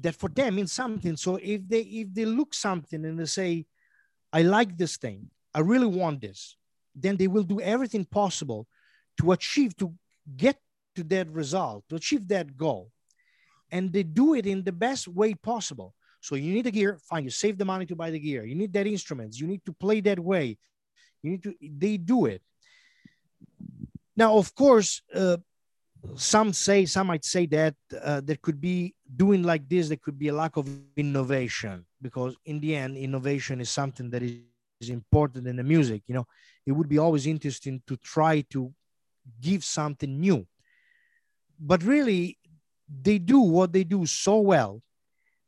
that for them means something. So if they if they look something and they say, I like this thing, I really want this, then they will do everything possible to achieve, to get to that result, to achieve that goal. And they do it in the best way possible. So you need the gear, fine, you save the money to buy the gear. You need that instruments, you need to play that way. You need to, they do it. Now, of course, uh, some say, some might say that uh, there could be doing like this, there could be a lack of innovation because in the end, innovation is something that is is important in the music you know it would be always interesting to try to give something new but really they do what they do so well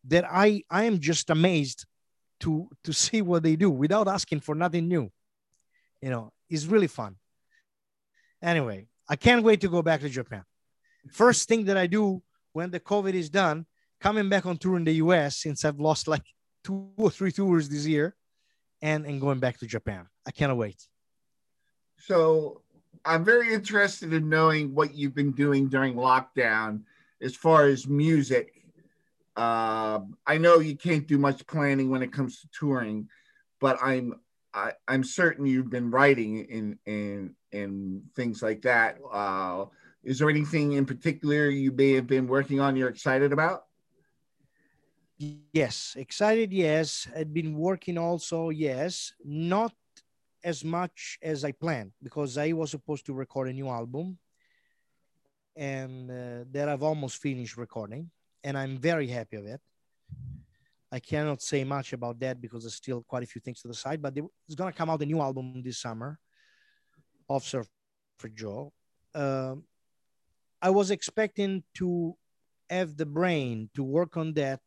that i i am just amazed to to see what they do without asking for nothing new you know it's really fun anyway i can't wait to go back to japan first thing that i do when the covid is done coming back on tour in the us since i've lost like two or three tours this year and and going back to Japan. I cannot wait. So I'm very interested in knowing what you've been doing during lockdown as far as music. Uh, I know you can't do much planning when it comes to touring, but I'm I, I'm certain you've been writing in in in things like that. Uh, is there anything in particular you may have been working on you're excited about? Yes, excited. Yes, I've been working also. Yes, not as much as I planned because I was supposed to record a new album, and uh, that I've almost finished recording, and I'm very happy of it. I cannot say much about that because there's still quite a few things to the side, but it's gonna come out a new album this summer, of Surfer Joe. Uh, I was expecting to have the brain to work on that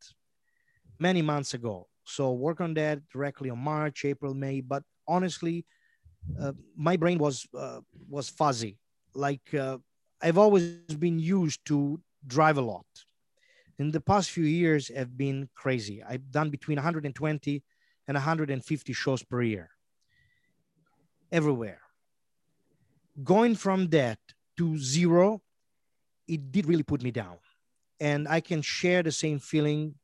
many months ago. So work on that directly on March, April, May. But honestly, uh, my brain was uh, was fuzzy. Like uh, I've always been used to drive a lot. In the past few years, have been crazy. I've done between 120 and 150 shows per year, everywhere. Going from that to zero, it did really put me down. And I can share the same feeling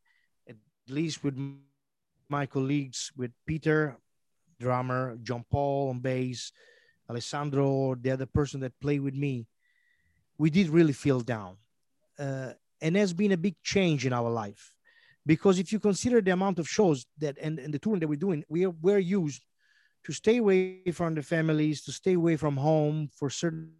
at least with my colleagues, with Peter, drummer, John Paul on bass, Alessandro, the other person that played with me, we did really feel down. Uh, and has been a big change in our life. Because if you consider the amount of shows that and, and the touring that we're doing, we are, we're used to stay away from the families, to stay away from home for certain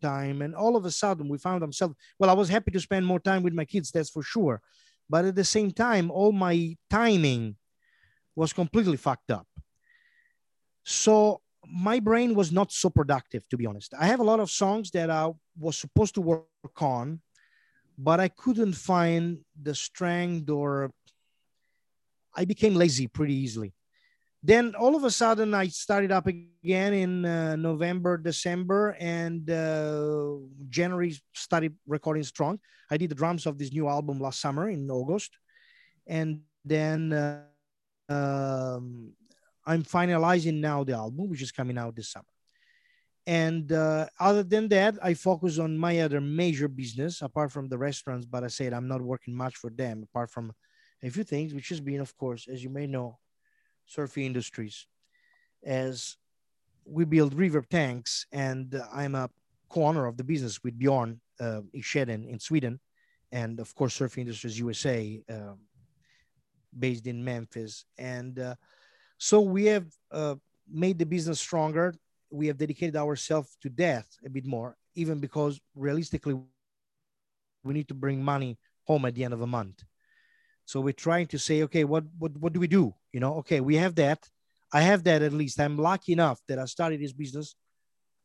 time. And all of a sudden we found ourselves, well, I was happy to spend more time with my kids, that's for sure. But at the same time, all my timing was completely fucked up. So my brain was not so productive, to be honest. I have a lot of songs that I was supposed to work on, but I couldn't find the strength or I became lazy pretty easily. Then all of a sudden, I started up again in uh, November, December, and uh, January started recording strong. I did the drums of this new album last summer in August, and then uh, um, I'm finalizing now the album, which is coming out this summer. And uh, other than that, I focus on my other major business apart from the restaurants. But I said I'm not working much for them apart from a few things, which has been, of course, as you may know, Surfy Industries. As we build reverb tanks, and uh, I'm a co-owner of the business with Bjorn uh, in Sweden, and of course Surfy Industries USA, um, based in Memphis. And uh, so we have uh, made the business stronger we have dedicated ourselves to death a bit more, even because realistically, we need to bring money home at the end of the month. So we're trying to say, okay, what what what do we do? You know, okay, we have that. I have that at least. I'm lucky enough that I started this business.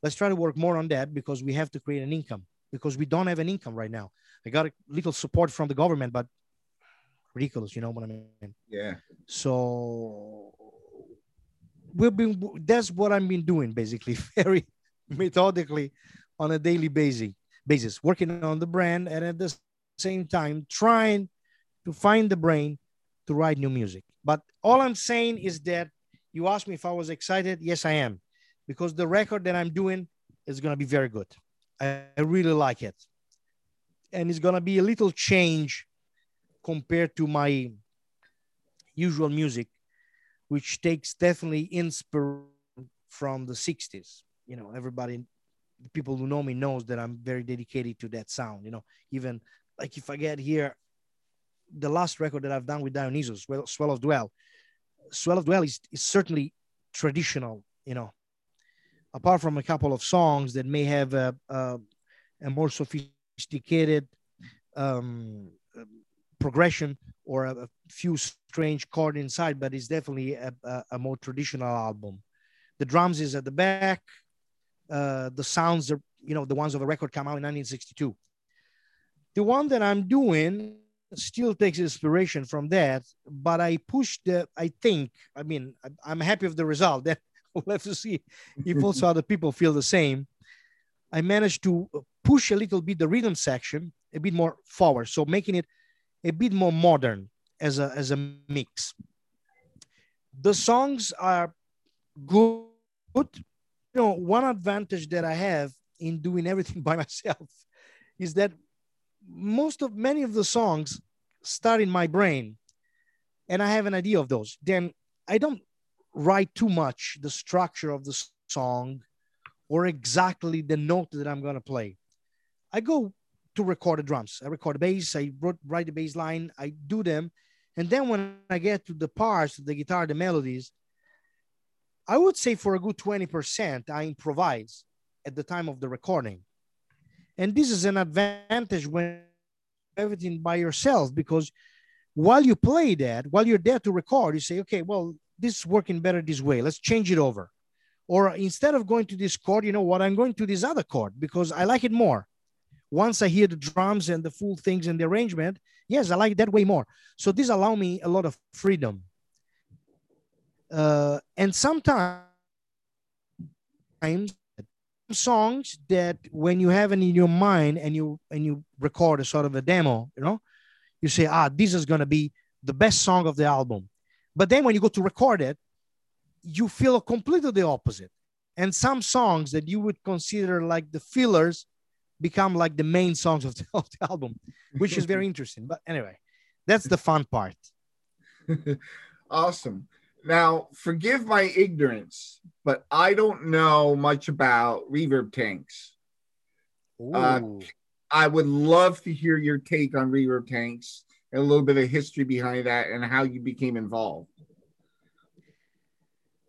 Let's try to work more on that because we have to create an income because we don't have an income right now. I got a little support from the government, but ridiculous, you know what I mean? Yeah. So we've been that's what I've been doing basically, very methodically on a daily basis, basis, working on the brand and at the same time trying to find the brain to write new music. But all I'm saying is that you asked me if I was excited. Yes, I am, because the record that I'm doing is going to be very good. I, I really like it. And it's going to be a little change compared to my usual music which takes definitely inspiration from the 60s. You know, everybody, people who know me knows that I'm very dedicated to that sound. You know, even like if I get here, the last record that I've done with Dionysus, well, Swell of Dwell, Swell of Dwell is, is certainly traditional, you know, apart from a couple of songs that may have a, a, a more sophisticated um, progression or a, a, few strange chord inside, but it's definitely a, a, a, more traditional album. The drums is at the back. Uh, the sounds are, you know, the ones of a record come out in 1962. The one that I'm doing still takes inspiration from that, but I pushed the, I think, I mean, I'm happy with the result. Then we'll have to see if also other people feel the same. I managed to push a little bit the rhythm section a bit more forward. So making it a bit more modern as a as a mix. The songs are good. You know, one advantage that I have in doing everything by myself is that most of many of the songs start in my brain and I have an idea of those. Then I don't write too much the structure of the song or exactly the note that I'm going to play. I go to record the drums. I record the bass, I wrote, write the bass line, I do them. And then when I get to the parts, the guitar, the melodies, I would say for a good 20%, I improvise at the time of the recording. And this is an advantage when everything by yourself because while you play that, while you're there to record, you say, okay, well, this is working better this way. Let's change it over. Or instead of going to this chord, you know what? I'm going to this other chord because I like it more once I hear the drums and the full things and the arrangement, yes, I like that way more. So this allow me a lot of freedom. Uh, and sometimes songs that when you have it in your mind and you and you record a sort of a demo, you know, you say, ah, this is gonna be the best song of the album. But then when you go to record it, you feel completely the opposite. And some songs that you would consider like the fillers become like the main songs of the, of the album, which is very interesting. But anyway, that's the fun part. awesome. Now, forgive my ignorance, but I don't know much about reverb tanks. Uh, I would love to hear your take on reverb tanks and a little bit of history behind that and how you became involved.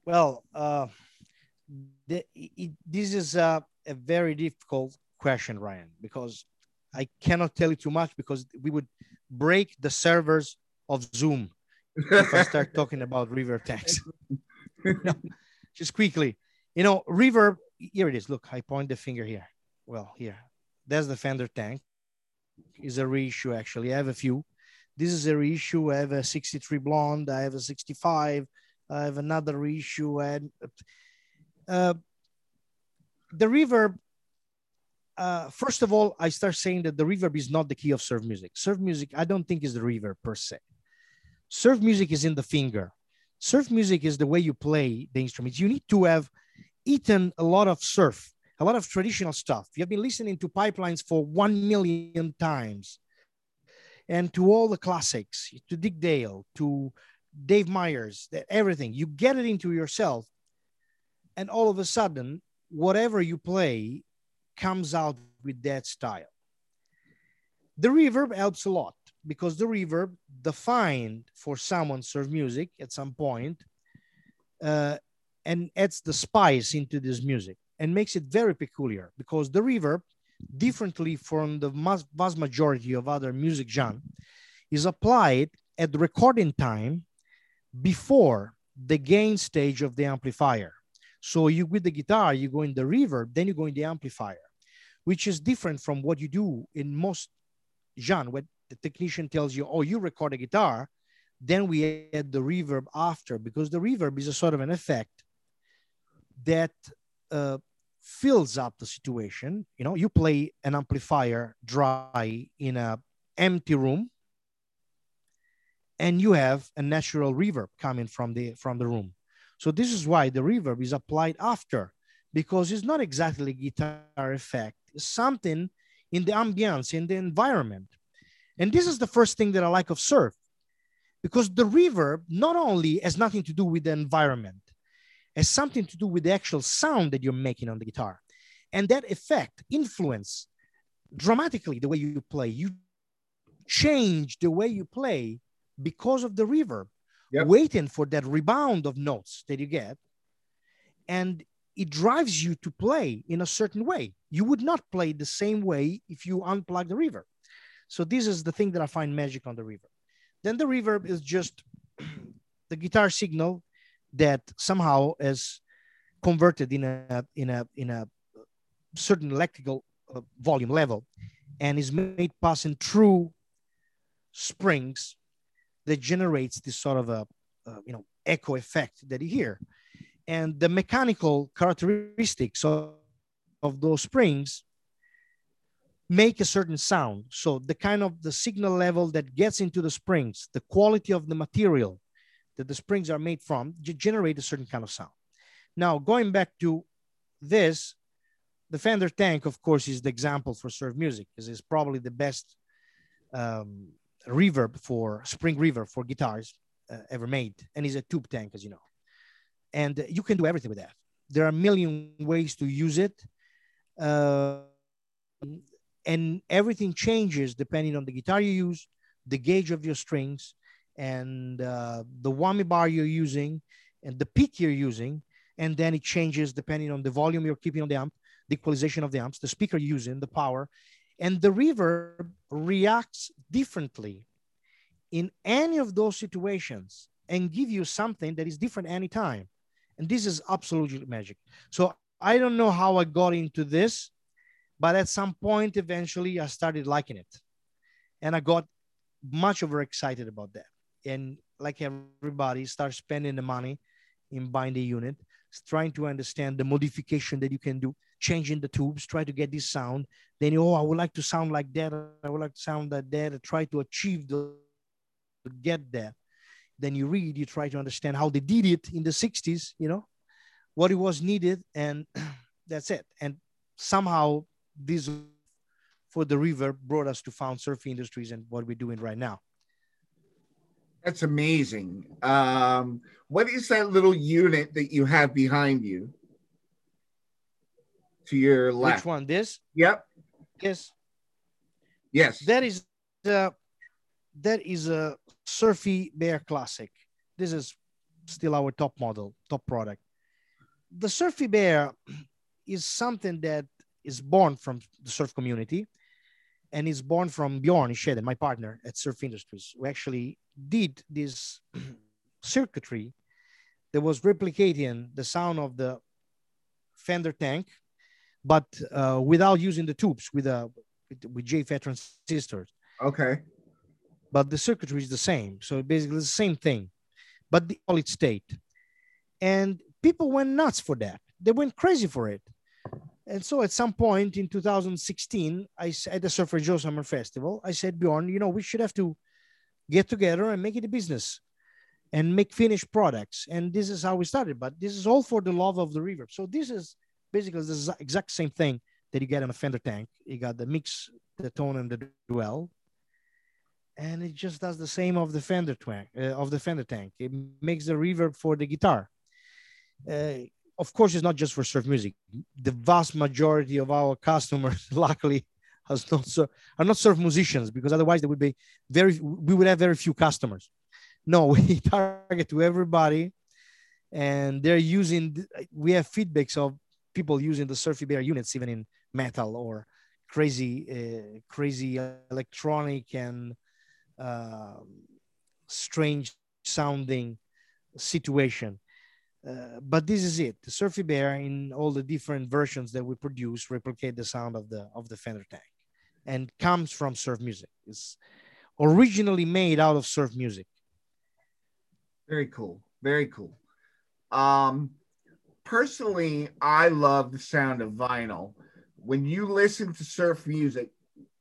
Well, uh, the, it, this is a very difficult question, Ryan, because I cannot tell you too much because we would break the servers of Zoom if I start talking about reverb tanks. no, just quickly, you know, reverb. Here it is. Look, I point the finger here. Well, here, there's the Fender tank. is a reissue actually. I have a few. This is a reissue. I have a 63 blonde. I have a 65. I have another reissue. And uh, the reverb, uh, first of all, I start saying that the reverb is not the key of surf music. Surf music, I don't think is the reverb per se. Surf music is in the finger. Surf music is the way you play the instruments. You need to have eaten a lot of surf, a lot of traditional stuff. You have been listening to pipelines for one million times and to all the classics, to Dick Dale, to Dave Myers, everything. You get it into yourself. And all of a sudden, whatever you play comes out with that style. The reverb helps a lot because the reverb defined for someone surf music at some point uh, and adds the spice into this music and makes it very peculiar because the reverb differently from the vast majority of other music genre is applied at recording time before the gain stage of the amplifier so you with the guitar you go in the reverb then you go in the amplifier which is different from what you do in most genre where the technician tells you oh you record a guitar then we add the reverb after because the reverb is a sort of an effect that uh, fills up the situation. You know, you play an amplifier dry in a empty room, and you have a natural reverb coming from the from the room. So this is why the reverb is applied after, because it's not exactly guitar effect. It's something in the ambience, in the environment. And this is the first thing that I like of surf, because the reverb not only has nothing to do with the environment, has something to do with the actual sound that you're making on the guitar. And that effect influence dramatically the way you play. You change the way you play because of the reverb, yep. waiting for that rebound of notes that you get. And it drives you to play in a certain way. You would not play the same way if you unplug the reverb. So this is the thing that I find magic on the reverb. Then the reverb is just the guitar signal that somehow is converted in a in a in a certain electrical uh, volume level and is made passing through springs that generates this sort of a you know echo effect that you hear and the mechanical characteristics of, of those springs make a certain sound so the kind of the signal level that gets into the springs the quality of the material that the springs are made from generate a certain kind of sound. Now, going back to this, the Fender Tank, of course, is the example for surf music because it's probably the best um, reverb for spring reverb for guitars uh, ever made. And it's a tube tank, as you know. And uh, you can do everything with that. There are a million ways to use it. Uh, and everything changes depending on the guitar you use, the gauge of your strings, and uh, the whammy bar you're using and the peak you're using. And then it changes depending on the volume you're keeping on the amp, the equalization of the amps, the speaker using, the power. And the reverb reacts differently in any of those situations and give you something that is different anytime. And this is absolutely magic. So I don't know how I got into this, but at some point, eventually, I started liking it. And I got much overexcited about that and like everybody start spending the money in buying the unit trying to understand the modification that you can do changing the tubes try to get this sound. Then oh i would like to sound like that. I would like to sound like that. Try to achieve the to get there. then you read you try to understand how they did it in the 60s you know what it was needed and that's it. And somehow this for the reverb brought us to found Surfy Industries and what we're doing right now that's amazing. Um, what is that little unit that you have behind you? To your left. Which one? This? Yep. Yes. Yes. That is the that is a Surfy Bear Classic. This is still our top model, top product. The Surfy Bear is something that is born from the surf community and is born from Bjorn Schede, my partner at Surfy Industries, who actually did this circuitry that was replicating the sound of the Fender tank, but uh, without using the tubes, with a with, with JFET transistors. Okay. But the circuitry is the same. So basically the same thing, but the solid state. And people went nuts for that. They went crazy for it. And so at some point in 2016, I at the Surfer Joe Summer Festival, I said, Bjorn, you know, we should have to get together and make it a business and make finished products. And this is how we started. But this is all for the love of the reverb. So this is basically the exact same thing that you get on a Fender tank. You got the mix, the tone, and the dwell. And it just does the same of the Fender tank. Uh, of the Fender tank, it makes the reverb for the guitar. Uh, of course, it's not just for surf music. The vast majority of our customers, luckily, has not are not surf musicians because otherwise there would be very we would have very few customers. No, we target to everybody, and they're using. We have feedbacks of people using the Surfy Bear units even in metal or crazy, uh, crazy electronic and uh, strange sounding situation uh, but this is it. The Surfy Bear in all the different versions that we produce replicate the sound of the of the Fender tank, and comes from surf music. It's originally made out of surf music. Very cool. Very cool. Um, personally, I love the sound of vinyl. When you listen to surf music,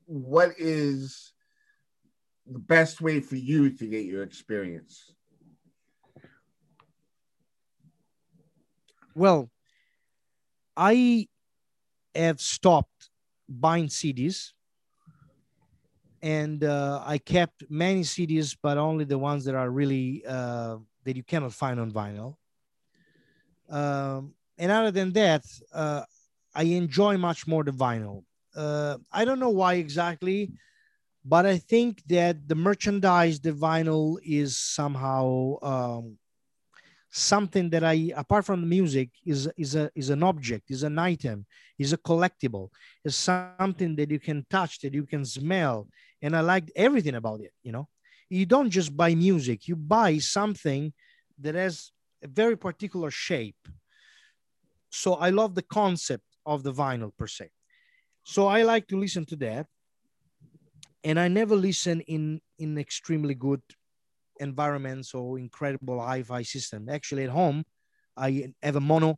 what is the best way for you to get your experience? Well, I have stopped buying CDs and uh, I kept many CDs, but only the ones that are really uh, that you cannot find on vinyl. Um, and other than that, uh, I enjoy much more the vinyl. Uh, I don't know why exactly, but I think that the merchandise, the vinyl, is somehow um, something that I, apart from the music, is is a is an object, is an item, is a collectible, is something that you can touch, that you can smell, and I liked everything about it. You know, you don't just buy music; you buy something that has a very particular shape. So I love the concept of the vinyl per se. So I like to listen to that, and I never listen in in extremely good environments or incredible hi-fi system. Actually, at home, I have a mono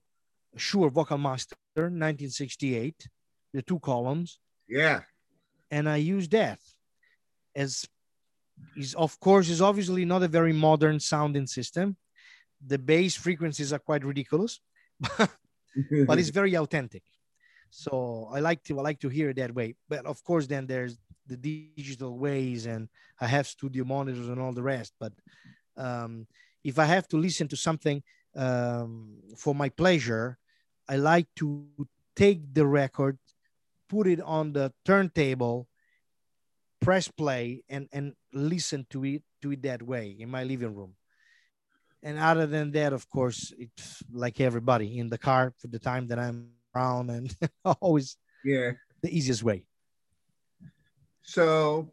Shure Vocal Master 1968, the two columns. Yeah. And I use that as is of course is obviously not a very modern sounding system. The bass frequencies are quite ridiculous, but it's very authentic. So I like to I like to hear it that way. But of course, then there's the digital ways and I have studio monitors and all the rest. But um, if I have to listen to something um, for my pleasure, I like to take the record, put it on the turntable, press play, and and listen to it to it that way in my living room. And other than that, of course, it's like everybody in the car for the time that I'm around, and always yeah the easiest way. So,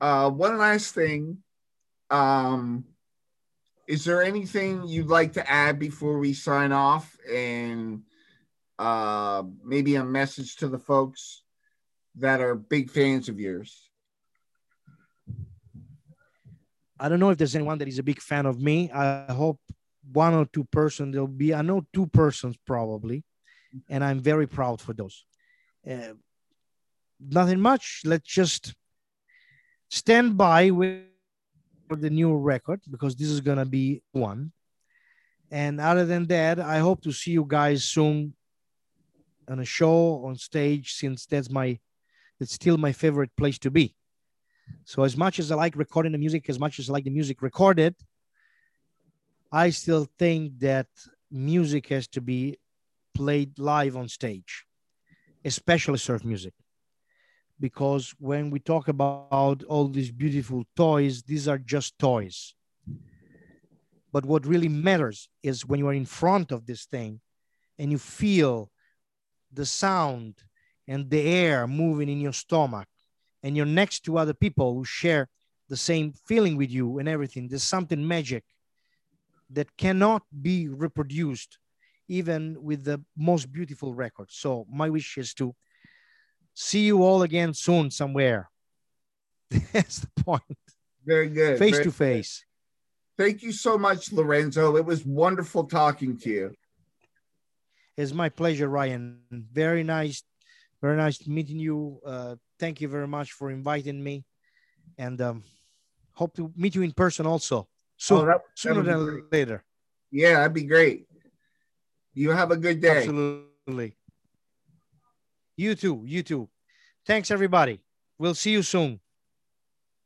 uh, one last thing. Um, is there anything you'd like to add before we sign off and uh, maybe a message to the folks that are big fans of yours? I don't know if there's anyone that is a big fan of me. I hope one or two person there'll be. I know two persons probably, and I'm very proud for those. Uh, nothing much. Let's just stand by with the new record because this is gonna be one. And other than that, I hope to see you guys soon on a show on stage since that's my it's still my favorite place to be. So as much as I like recording the music, as much as I like the music recorded, I still think that music has to be played live on stage, especially surf music because when we talk about all these beautiful toys, these are just toys. But what really matters is when you are in front of this thing and you feel the sound and the air moving in your stomach and you're next to other people who share the same feeling with you and everything. There's something magic that cannot be reproduced even with the most beautiful record. So my wish is to see you all again soon somewhere. That's the point. Very good. Face Very to good. face. Thank you so much, Lorenzo. It was wonderful talking to you. It's my pleasure, Ryan. Very nice, very nice meeting you. Uh, thank you very much for inviting me, and um, hope to meet you in person also soon, Oh, that sooner than great. later. Yeah, that'd be great. You have a good day. Absolutely. You too. You too. Thanks, everybody. We'll see you soon.